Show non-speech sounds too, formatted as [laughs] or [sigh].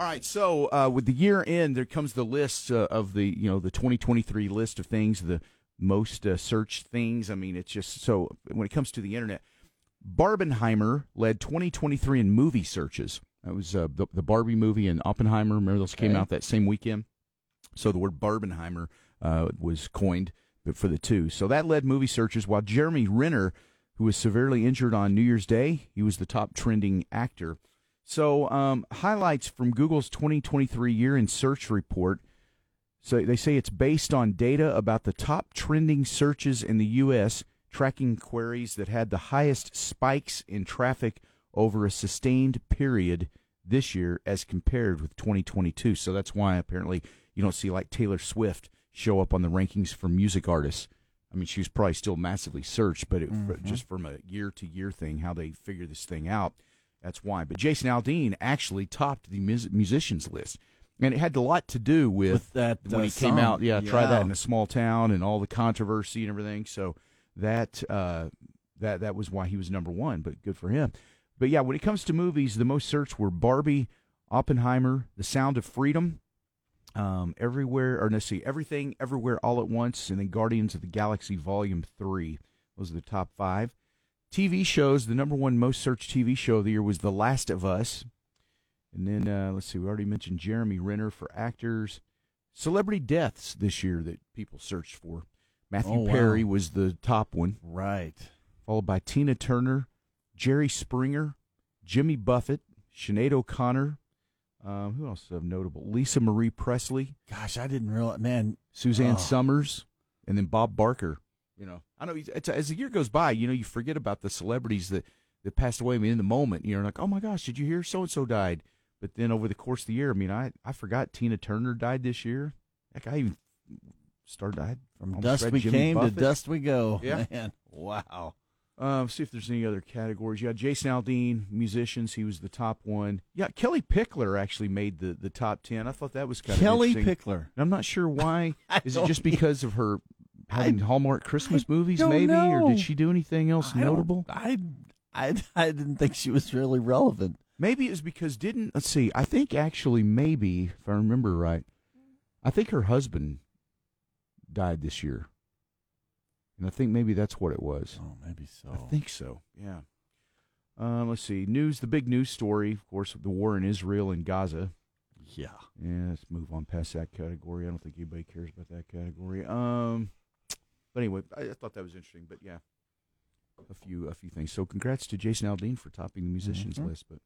All right, so uh, with the year end, there comes the list uh, of the you know the 2023 list of things, the most uh, searched things. I mean, it's just so when it comes to the internet, Barbenheimer led 2023 in movie searches. That was uh, the, the Barbie movie and Oppenheimer. Remember those came Okay. out that same weekend. So the word Barbenheimer uh, was coined for the two. So that led movie searches. While Jeremy Renner, who was severely injured on New Year's Day, he was the top trending actor. So um, highlights from Google's 2023 year in search report. So they say it's based on data about the top trending searches in the U.S., tracking queries that had the highest spikes in traffic over a sustained period this year as compared with 2022. So that's why apparently you don't see like Taylor Swift show up on the rankings for music artists. I mean, she was probably still massively searched, but it, Mhm. just from a year to year thing, how they figure this thing out, that's why. But Jason Aldean actually topped the mus- musicians list. And it had a lot to do with, With that, when uh, he came out. Yeah, try that in a small town and all the controversy and everything. So that uh, that that was why he was number one. But good for him. But yeah, when it comes to movies, the most searched were Barbie, Oppenheimer, The Sound of Freedom, um, Everywhere, or let's see, Everything, Everywhere, All at Once, and then Guardians of the Galaxy Volume Three. Those are the top five. TV shows. The number one most searched TV show of the year was The Last of Us. And then uh, let's see, we already mentioned Jeremy Renner for actors. Celebrity deaths this year that people searched for. Matthew Oh, wow. Perry was the top one, Right. followed by Tina Turner, Jerry Springer, Jimmy Buffett, Sinead O'Connor. Um, who else of notable? Lisa Marie Presley, Gosh, I didn't realize. Man, Suzanne Oh. Somers, and then Bob Barker. You know, I know it's, as the year goes by, you know, you forget about the celebrities that, that passed away. I mean, in the moment, you're like, oh my gosh, did you hear so and so died? But then over the course of the year, I mean, I, I forgot Tina Turner died this year. Heck, I even started. I from dust we Jimmy came Buffett. to dust we go. [laughs] Yeah. Man, wow. Um, see if there's any other categories. Yeah, Jason Aldean, musicians, he was the top one. Yeah, Kellie Pickler actually made the, the top ten. I thought that was kind Kellie of Kellie Pickler. I'm not sure why. [laughs] Is it just because of her having Hallmark Christmas movies, don't maybe, or did she do anything else I notable? I, I, I didn't think she was really relevant. Maybe it was because didn't let's see. I think actually maybe if I remember right, I think her husband died this year, and I think maybe that's what it was. Oh, maybe so. I think so. Yeah. Um, let's see. News. The big news story, of course, the war in Israel and Gaza. Yeah. Yeah. Let's move on past that category. I don't think anybody cares about that category. Um, but anyway, I, I thought that was interesting. But yeah, a few a few things. So congrats to Jason Aldean for topping the musicians Mhm. list. But